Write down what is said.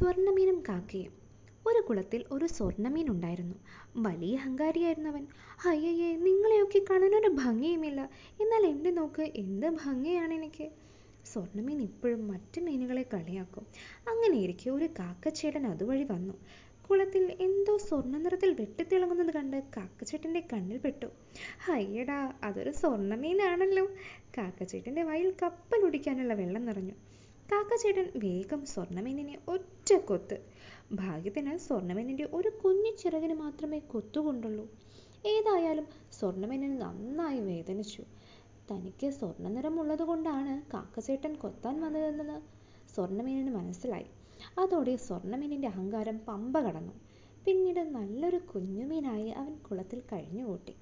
സ്വർണമീനും കാക്കയും. ഒരു കുളത്തിൽ ഒരു സ്വർണമീൻ ഉണ്ടായിരുന്നു. വലിയ അഹങ്കാരിയായിരുന്നു അവൻ അയ്യയ്യേ നിങ്ങളെയൊക്കെ കാണാൻ ഒരു ഭംഗിയുമില്ല. എന്നാൽ എന്റെ നോക്ക് എന്ത് ഭംഗിയാണ് എനിക്ക്. സ്വർണമീൻ ഇപ്പോഴും മറ്റു മീനുകളെ കളിയാക്കും. അങ്ങനെ ഇരിക്കെ ഒരു കാക്കച്ചേട്ടൻ അതുവഴി വന്നു. കുളത്തിൽ എന്തോ സ്വർണ നിറത്തിൽ വെട്ടിത്തിളങ്ങുന്നത് കണ്ട് കാക്കച്ചേട്ടന്റെ കണ്ണിൽ പെട്ടു. അയ്യടാ അതൊരു സ്വർണമീനാണല്ലോ കാക്കച്ചേട്ടന്റെ വായിൽ കപ്പൽ കുടിക്കാനുള്ള വെള്ളം നിറഞ്ഞു. കാക്കച്ചേട്ടൻ വേഗം സ്വർണമീനിനെ ഒറ്റ കൊത്ത് ഭാഗ്യത്തിന് സ്വർണമീനിന്റെ ഒരു കുഞ്ഞു ചിറകിന് മാത്രമേ കൊത്തുകൊണ്ടുള്ളൂ. ഏതായാലും സ്വർണമീനിന് നന്നായി വേദനിച്ചു. തനിക്ക് സ്വർണ നിറമുള്ളത് കൊണ്ടാണ് കാക്കച്ചേട്ടൻ കൊത്താൻ വന്നതെന്ന് സ്വർണമീനിന് മനസ്സിലായി. അതോടെ സ്വർണമീനിന്റെ അഹങ്കാരം പമ്പ കടന്നു. പിന്നീട് നല്ലൊരു കുഞ്ഞുമീനായി അവൻ കുളത്തിൽ കഴിഞ്ഞുകൂട്ടി.